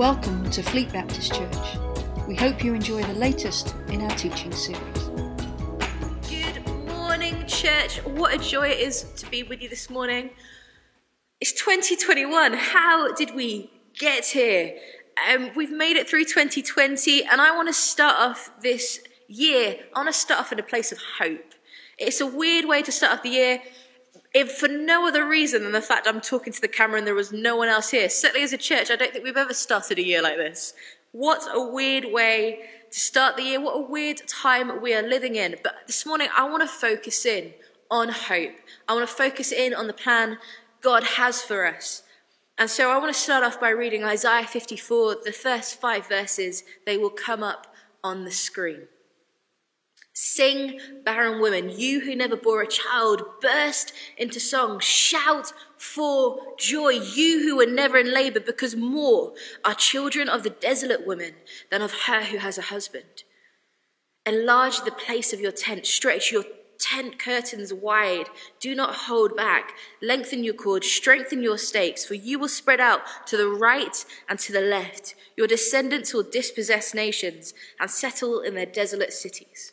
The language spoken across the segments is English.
Welcome to Fleet Baptist Church. We hope you enjoy the latest in our teaching series. Good morning, church. What a joy it is to be with you this morning. It's 2021. How did we get here? Um, we've made it through 2020, and I want to start off this year. I want to start off in a place of hope. It's a weird way to start off the year if for no other reason than the fact I'm talking to the camera and there was no one else here. Certainly as a church, I don't think we've ever started a year like this. What a weird way to start the year. What a weird time we are living in. But this morning, I want to focus in on hope. I want to focus in on the plan God has for us. And so I want to start off by reading Isaiah 54, the first five verses. They will come up on the screen. Sing, barren women, you who never bore a child, burst into song, shout for joy, you who were never in labor, because more are children of the desolate woman than of her who has a husband. Enlarge the place of your tent, stretch your tent curtains wide, do not hold back, lengthen your cords, strengthen your stakes, for you will spread out to the right and to the left. Your descendants will dispossess nations and settle in their desolate cities.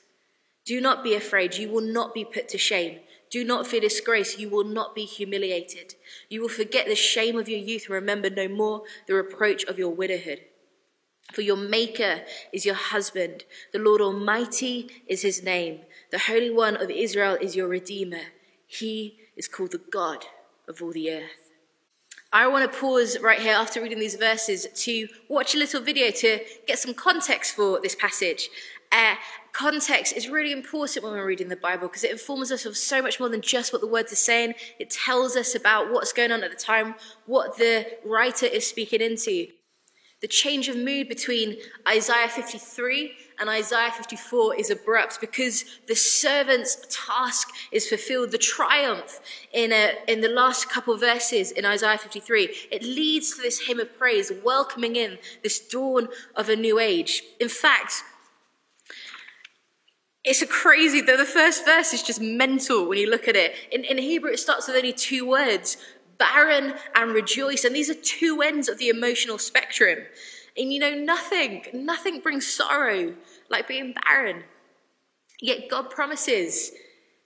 Do not be afraid. You will not be put to shame. Do not fear disgrace. You will not be humiliated. You will forget the shame of your youth and remember no more the reproach of your widowhood. For your Maker is your husband. The Lord Almighty is his name. The Holy One of Israel is your Redeemer. He is called the God of all the earth. I want to pause right here after reading these verses to watch a little video to get some context for this passage. Uh, context is really important when we're reading the Bible because it informs us of so much more than just what the words are saying. It tells us about what's going on at the time, what the writer is speaking into. The change of mood between Isaiah 53 and Isaiah 54 is abrupt because the servant's task is fulfilled. The triumph in, a, in the last couple verses in Isaiah 53, it leads to this hymn of praise, welcoming in this dawn of a new age. In fact, it's a crazy, though the first verse is just mental when you look at it. In, in Hebrew, it starts with only two words barren and rejoice. And these are two ends of the emotional spectrum. And you know, nothing, nothing brings sorrow like being barren. Yet God promises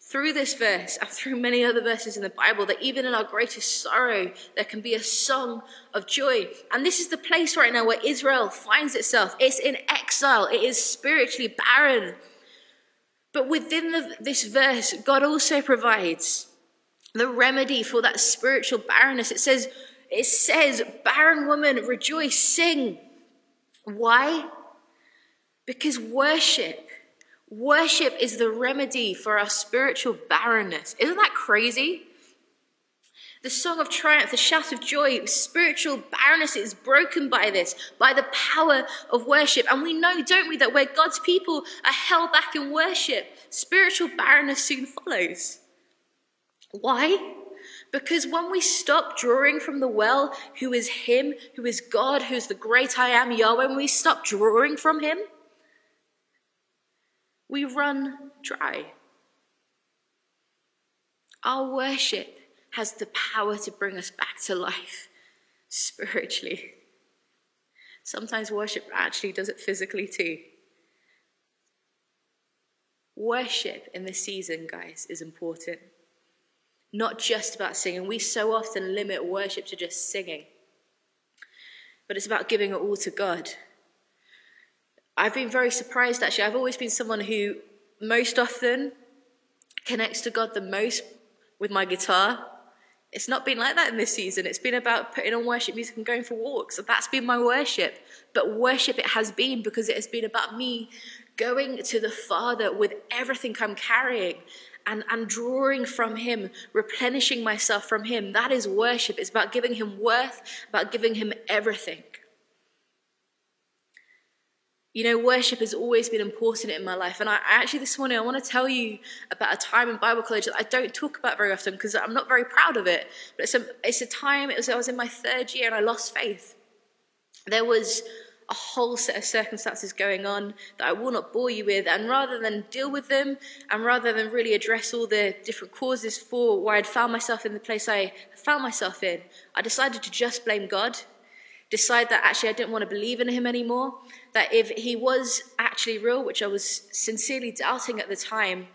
through this verse and through many other verses in the Bible that even in our greatest sorrow, there can be a song of joy. And this is the place right now where Israel finds itself. It's in exile, it is spiritually barren. But within the, this verse, God also provides the remedy for that spiritual barrenness. It says, it says, barren woman, rejoice, sing. Why? Because worship, worship is the remedy for our spiritual barrenness. Isn't that crazy? The song of triumph, the shout of joy, spiritual barrenness is broken by this, by the power of worship. And we know, don't we, that where God's people are held back in worship, spiritual barrenness soon follows. Why? Because when we stop drawing from the well, who is Him, who is God, who is the great I am, Yahweh, when we stop drawing from Him, we run dry. Our worship has the power to bring us back to life spiritually. Sometimes worship actually does it physically too. Worship in this season, guys, is important. Not just about singing. We so often limit worship to just singing, but it's about giving it all to God. I've been very surprised actually. I've always been someone who most often connects to God the most with my guitar it's not been like that in this season. It's been about putting on worship music and going for walks. That's been my worship. But worship it has been because it has been about me going to the Father with everything I'm carrying and, and drawing from Him, replenishing myself from Him. That is worship. It's about giving Him worth, about giving Him everything. You know, worship has always been important in my life. And I actually, this morning, I want to tell you about a time in Bible college that I don't talk about very often because I'm not very proud of it. But it's a, it's a time, it was, I was in my third year and I lost faith. There was a whole set of circumstances going on that I will not bore you with. And rather than deal with them, and rather than really address all the different causes for why I'd found myself in the place I found myself in, I decided to just blame God decide that actually I didn't want to believe in him anymore. That if he was actually real, which I was sincerely doubting at the time,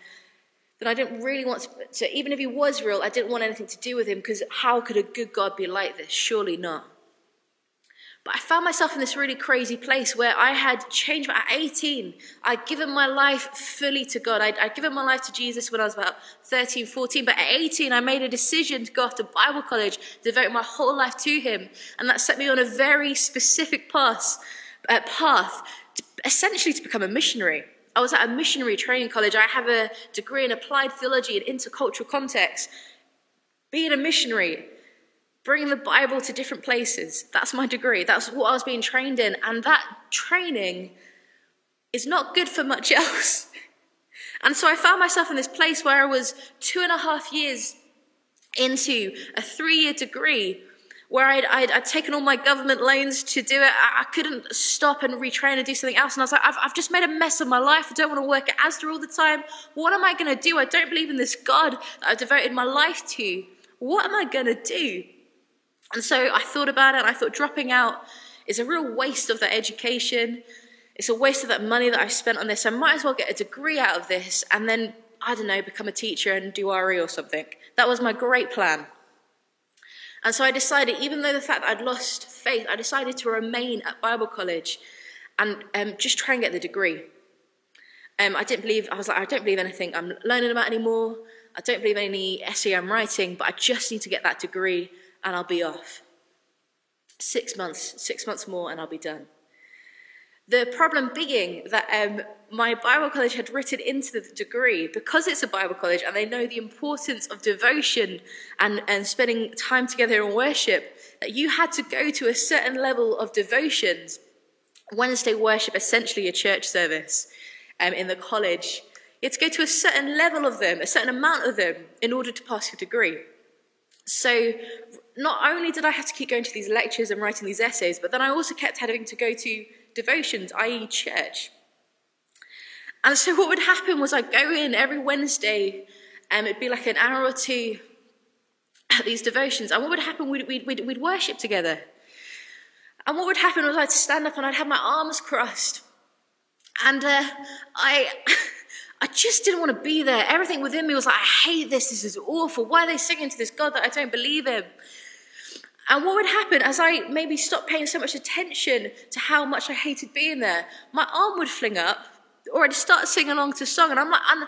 then I didn't really want to, to even if he was real, I didn't want anything to do with him because how could a good God be like this? Surely not. But I found myself in this really crazy place where I had changed. At 18, I'd given my life fully to God. I'd, I'd, given my life to Jesus when I was about 13, 14. But at 18, I made a decision to go off to Bible college, devote my whole life to Him. And that set me on a very specific path, uh, path to, essentially to become a missionary. I was at a missionary training college. I have a degree in applied theology and intercultural context. Being a missionary bringing the Bible to different places. That's my degree. That's what I was being trained in. And that training is not good for much else. And so I found myself in this place where I was two and a half years into a three year degree where I'd, I'd, I'd, taken all my government loans to do it. I, I, couldn't stop and retrain and do something else. And I was like, I've, I've just made a mess of my life. I don't want to work at Asda all the time. What am I going to do? I don't believe in this God that I've devoted my life to. What am I going to do? And so I thought about it and I thought dropping out is a real waste of that education. It's a waste of that money that I've spent on this. I might as well get a degree out of this and then, I don't know, become a teacher and do RE or something. That was my great plan. And so I decided, even though the fact that I'd lost faith, I decided to remain at Bible college and um, just try and get the degree. Um, I didn't believe, I was like, I don't believe anything I'm learning about anymore. I don't believe any essay I'm writing, but I just need to get that degree and I'll be off. Six months, six months more, and I'll be done. The problem being that um, my Bible college had written into the degree, because it's a Bible college and they know the importance of devotion and, and spending time together in worship, that you had to go to a certain level of devotions. Wednesday worship, essentially a church service um, in the college. You had to go to a certain level of them, a certain amount of them, in order to pass your degree. So not only did I have to keep going to these lectures and writing these essays, but then I also kept having to go to devotions, i.e., church. And so what would happen was I'd go in every Wednesday, and it'd be like an hour or two at these devotions. And what would happen? We'd, we'd, we'd, we'd worship together. And what would happen was I'd stand up and I'd have my arms crossed. And uh, I. I just didn't want to be there. Everything within me was like, I hate this. This is awful. Why are they singing to this God that I don't believe in? And what would happen as I maybe stopped paying so much attention to how much I hated being there? My arm would fling up, or I'd start singing along to a song, and I'm like, and,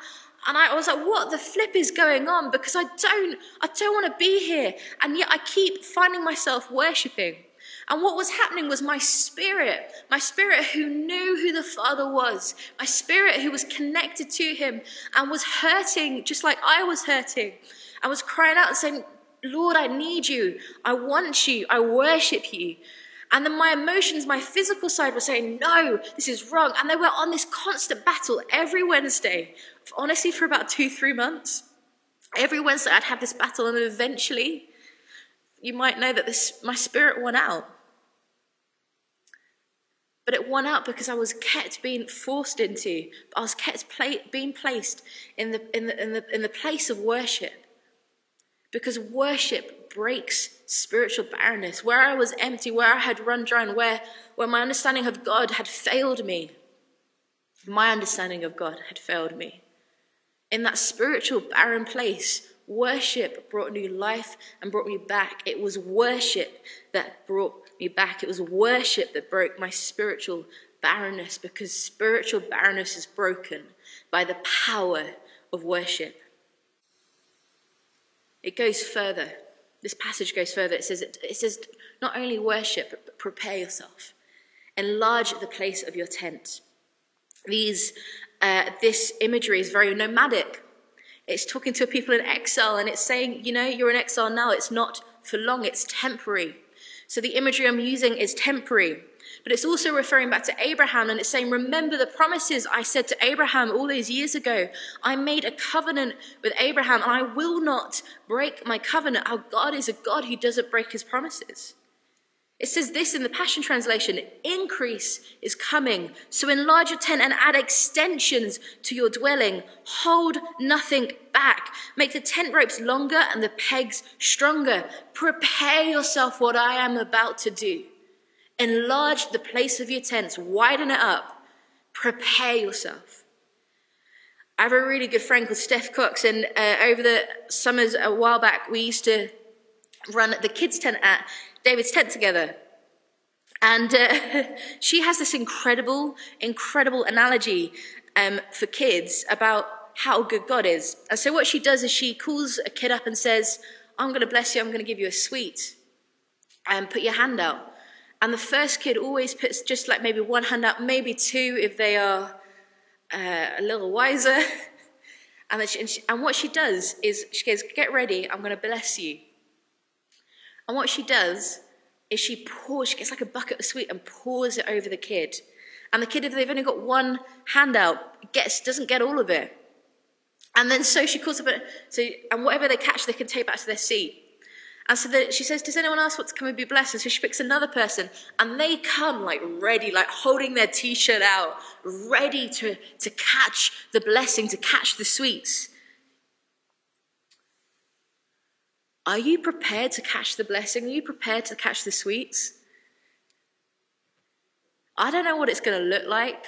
and I was like, what the flip is going on? Because I don't, I don't want to be here, and yet I keep finding myself worshiping. And what was happening was my spirit, my spirit who knew who the Father was, my spirit who was connected to Him and was hurting just like I was hurting. I was crying out and saying, Lord, I need you. I want you. I worship you. And then my emotions, my physical side was saying, no, this is wrong. And they were on this constant battle every Wednesday, honestly, for about two, three months. Every Wednesday, I'd have this battle, and eventually, you might know that this, my spirit won out. But it won out because I was kept being forced into, I was kept being placed in the, in, the, in, the, in the place of worship. Because worship breaks spiritual barrenness. Where I was empty, where I had run dry, and where, where my understanding of God had failed me, my understanding of God had failed me. In that spiritual barren place, worship brought new life and brought me back. It was worship that brought me back. It was worship that broke my spiritual barrenness because spiritual barrenness is broken by the power of worship. It goes further. This passage goes further. It says, it says not only worship, but prepare yourself. Enlarge the place of your tent. These, uh, this imagery is very nomadic. It's talking to people in exile and it's saying, you know, you're in exile now. It's not for long, it's temporary. So the imagery I'm using is temporary. But it's also referring back to Abraham and it's saying, Remember the promises I said to Abraham all those years ago. I made a covenant with Abraham and I will not break my covenant. Our God is a God who doesn't break his promises. It says this in the Passion Translation increase is coming. So enlarge your tent and add extensions to your dwelling. Hold nothing back. Make the tent ropes longer and the pegs stronger. Prepare yourself what I am about to do. Enlarge the place of your tents, widen it up, prepare yourself. I have a really good friend called Steph Cox, and uh, over the summers a while back, we used to run the kids' tent at David's tent together. And uh, she has this incredible, incredible analogy um, for kids about how good God is. And so what she does is she calls a kid up and says, I'm going to bless you, I'm going to give you a sweet. And put your hand out. And the first kid always puts just like maybe one hand up, maybe two if they are uh, a little wiser. and, she, and, she, and what she does is she goes, Get ready, I'm going to bless you. And what she does is she pours, she gets like a bucket of sweet and pours it over the kid. And the kid, if they've only got one hand out, gets, doesn't get all of it. And then so she calls up, so, and whatever they catch, they can take back to their seat. And so the, she says, Does anyone else want to come and be blessed? And so she picks another person, and they come like ready, like holding their t shirt out, ready to, to catch the blessing, to catch the sweets. Are you prepared to catch the blessing? Are you prepared to catch the sweets? I don't know what it's going to look like,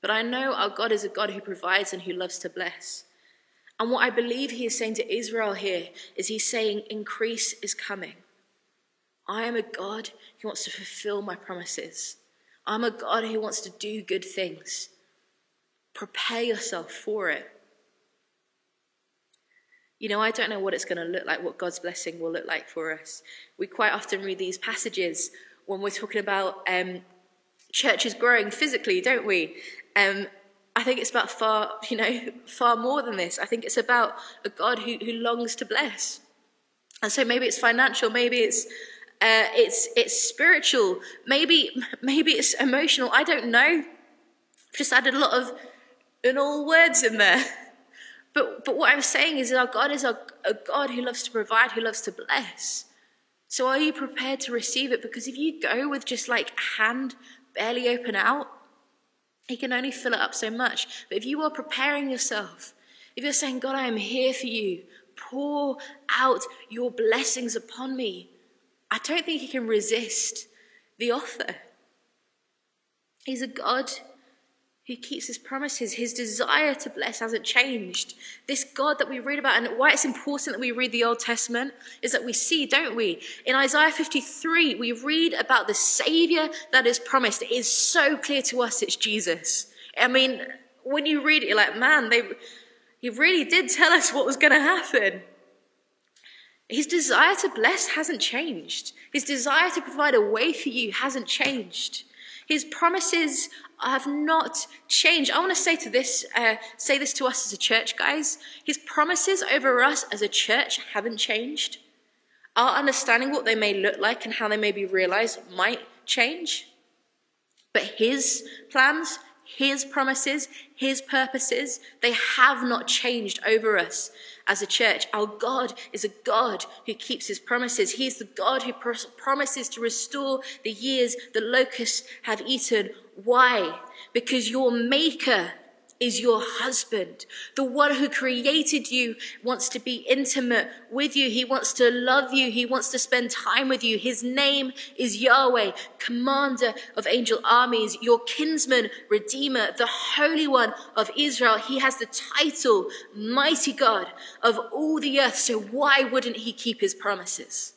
but I know our God is a God who provides and who loves to bless. And what I believe he is saying to Israel here is he's saying, increase is coming. I am a God who wants to fulfill my promises. I'm a God who wants to do good things. Prepare yourself for it. You know, I don't know what it's going to look like, what God's blessing will look like for us. We quite often read these passages when we're talking about um, churches growing physically, don't we? Um, I think it's about far, you know, far more than this. I think it's about a God who, who longs to bless. And so maybe it's financial, maybe it's uh, it's it's spiritual, maybe maybe it's emotional. I don't know. I've just added a lot of in all words in there. But but what I'm saying is that our God is a, a God who loves to provide, who loves to bless. So are you prepared to receive it? Because if you go with just like hand barely open out, he can only fill it up so much. But if you are preparing yourself, if you're saying, God, I am here for you, pour out your blessings upon me, I don't think he can resist the offer. He's a God who keeps his promises. His desire to bless hasn't changed. This God that we read about, and why it's important that we read the Old Testament, is that we see, don't we? In Isaiah 53, we read about the Savior that is promised. It is so clear to us it's Jesus. I mean, when you read it, you're like, man, they, he really did tell us what was going to happen. His desire to bless hasn't changed. His desire to provide a way for you hasn't changed. His promises have not changed. I want to say to this, uh, say this to us as a church, guys. His promises over us as a church haven't changed. Our understanding what they may look like and how they may be realized might change. But his plans, his promises, his purposes, they have not changed over us as a church. Our God is a God who keeps his promises. He is the God who promises to restore the years the locusts have eaten. Why? Because your maker is your husband. The one who created you wants to be intimate with you. He wants to love you. He wants to spend time with you. His name is Yahweh, commander of angel armies, your kinsman, redeemer, the Holy One of Israel. He has the title, mighty God of all the earth. So why wouldn't he keep his promises?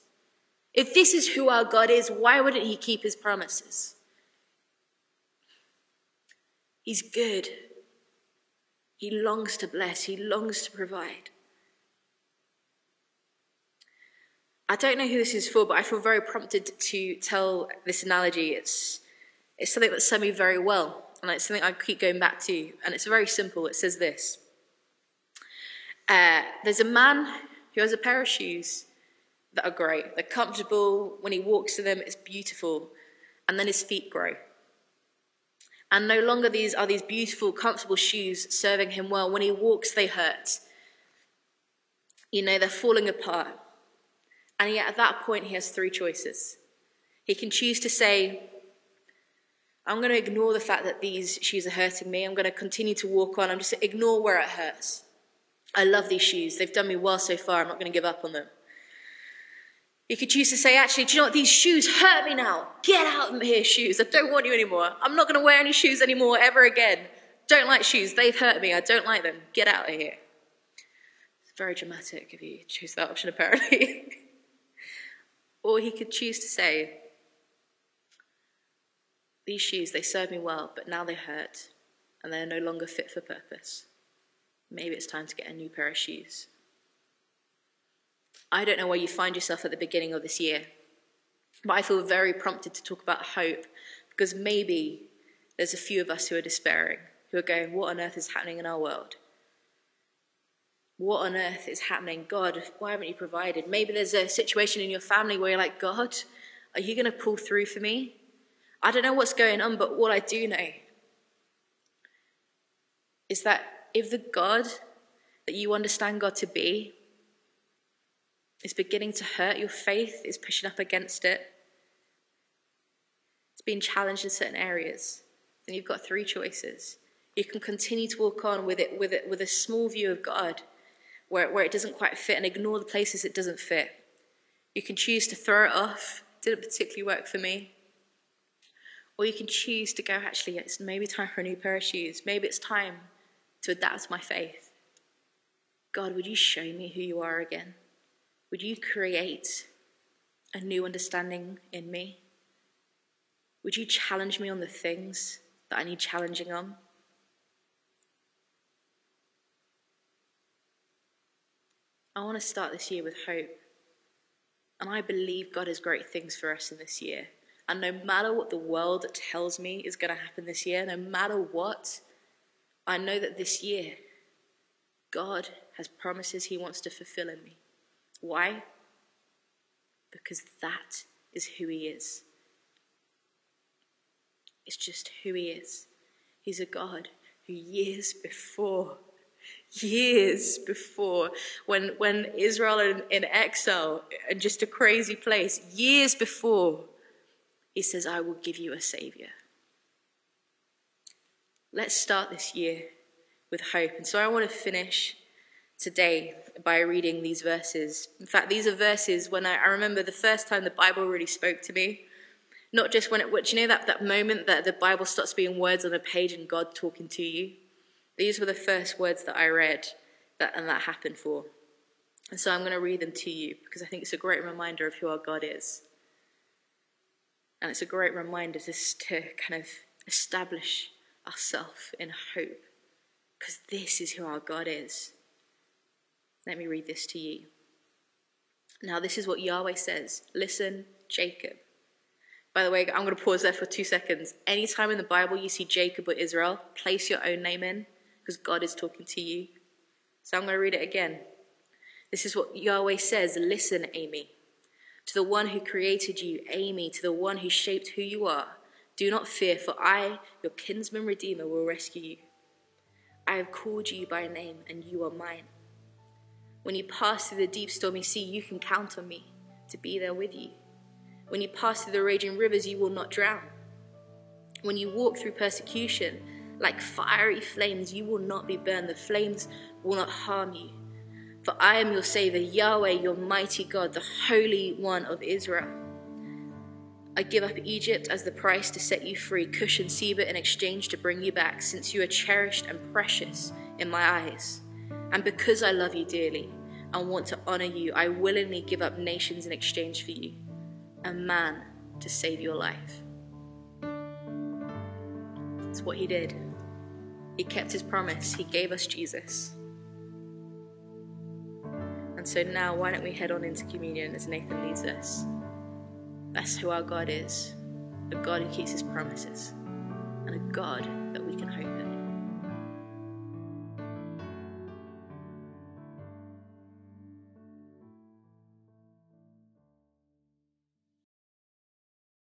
If this is who our God is, why wouldn't he keep his promises? He's good. He longs to bless, He longs to provide. I don't know who this is for, but I feel very prompted to tell this analogy. It's, it's something that served me very well, and it's something I keep going back to, and it's very simple. It says this uh, There's a man who has a pair of shoes that are great. They're comfortable. When he walks to them, it's beautiful. And then his feet grow. And no longer these are these beautiful, comfortable shoes serving him well. When he walks, they hurt. You know, they're falling apart. And yet at that point, he has three choices. He can choose to say, I'm going to ignore the fact that these shoes are hurting me. I'm going to continue to walk on. I'm just going to ignore where it hurts. I love these shoes. They've done me well so far. I'm not going to give up on them. You could choose to say, actually, do you know what? These shoes hurt me now. Get out of here, shoes. I don't want you anymore. I'm not going to wear any shoes anymore ever again. Don't like shoes. They've hurt me. I don't like them. Get out of here. It's very dramatic if you choose that option, apparently. or he could choose to say, These shoes, they serve me well, but now they hurt and they are no longer fit for purpose. Maybe it's time to get a new pair of shoes. I don't know where you find yourself at the beginning of this year, but I feel very prompted to talk about hope because maybe there's a few of us who are despairing, who are going, What on earth is happening in our world? What on earth is happening? God, why haven't you provided? Maybe there's a situation in your family where you're like, God, are you going to pull through for me? I don't know what's going on, but what I do know is that if the God that you understand God to be is beginning to hurt your faith, is pushing up against it, it's being challenged in certain areas, then you've got three choices. You can continue to walk on with it with it with a small view of God where, where it doesn't quite fit and ignore the places it doesn't fit. You can choose to throw it off. Didn't particularly work for me. Or you can choose to go, actually, it's maybe time for a new pair of shoes. Maybe it's time to adapt my faith. God, would you show me who you are again? Would you create a new understanding in me? Would you challenge me on the things that I need challenging on? I want to start this year with hope. And I believe God has great things for us in this year. And no matter what the world tells me is going to happen this year, no matter what, I know that this year, God has promises He wants to fulfill in me. Why? Because that is who He is. It's just who He is. He's a God who years before, years before, when, when Israel in, in exile and just a crazy place, years before, He says, I will give you a Savior. Let's start this year with hope. And so I want to finish today by reading these verses. In fact, these are verses when I, I remember the first time the Bible really spoke to me. Not just when it, what, you know that, that moment that the Bible starts being words on a page and God talking to you? These were the first words that I read that, and that happened for. And so I'm going to read them to you because I think it's a great reminder of who our God is. And it's a great reminder just to kind of establish ourselves in hope because this is who our God is. Let me read this to you. Now, this is what Yahweh says Listen, Jacob. By the way, I'm going to pause there for two seconds. Anytime in the Bible you see Jacob or Israel, place your own name in because God is talking to you. So I'm going to read it again. This is what Yahweh says Listen, Amy. To the one who created you, Amy, to the one who shaped who you are, do not fear, for I, your kinsman redeemer, will rescue you. I have called you by name, and you are mine. When you pass through the deep stormy sea, you can count on me to be there with you. When you pass through the raging rivers, you will not drown. When you walk through persecution, like fiery flames, you will not be burned. The flames will not harm you. For I am your Savior, Yahweh, your mighty God, the Holy One of Israel. I give up Egypt as the price to set you free, Cush and Seba in exchange to bring you back, since you are cherished and precious in my eyes. And because I love you dearly and want to honor you, I willingly give up nations in exchange for you, a man to save your life. That's what he did. He kept his promise, he gave us Jesus. And so now, why don't we head on into communion as Nathan leads us? That's who our God is a God who keeps his promises, and a God that we can.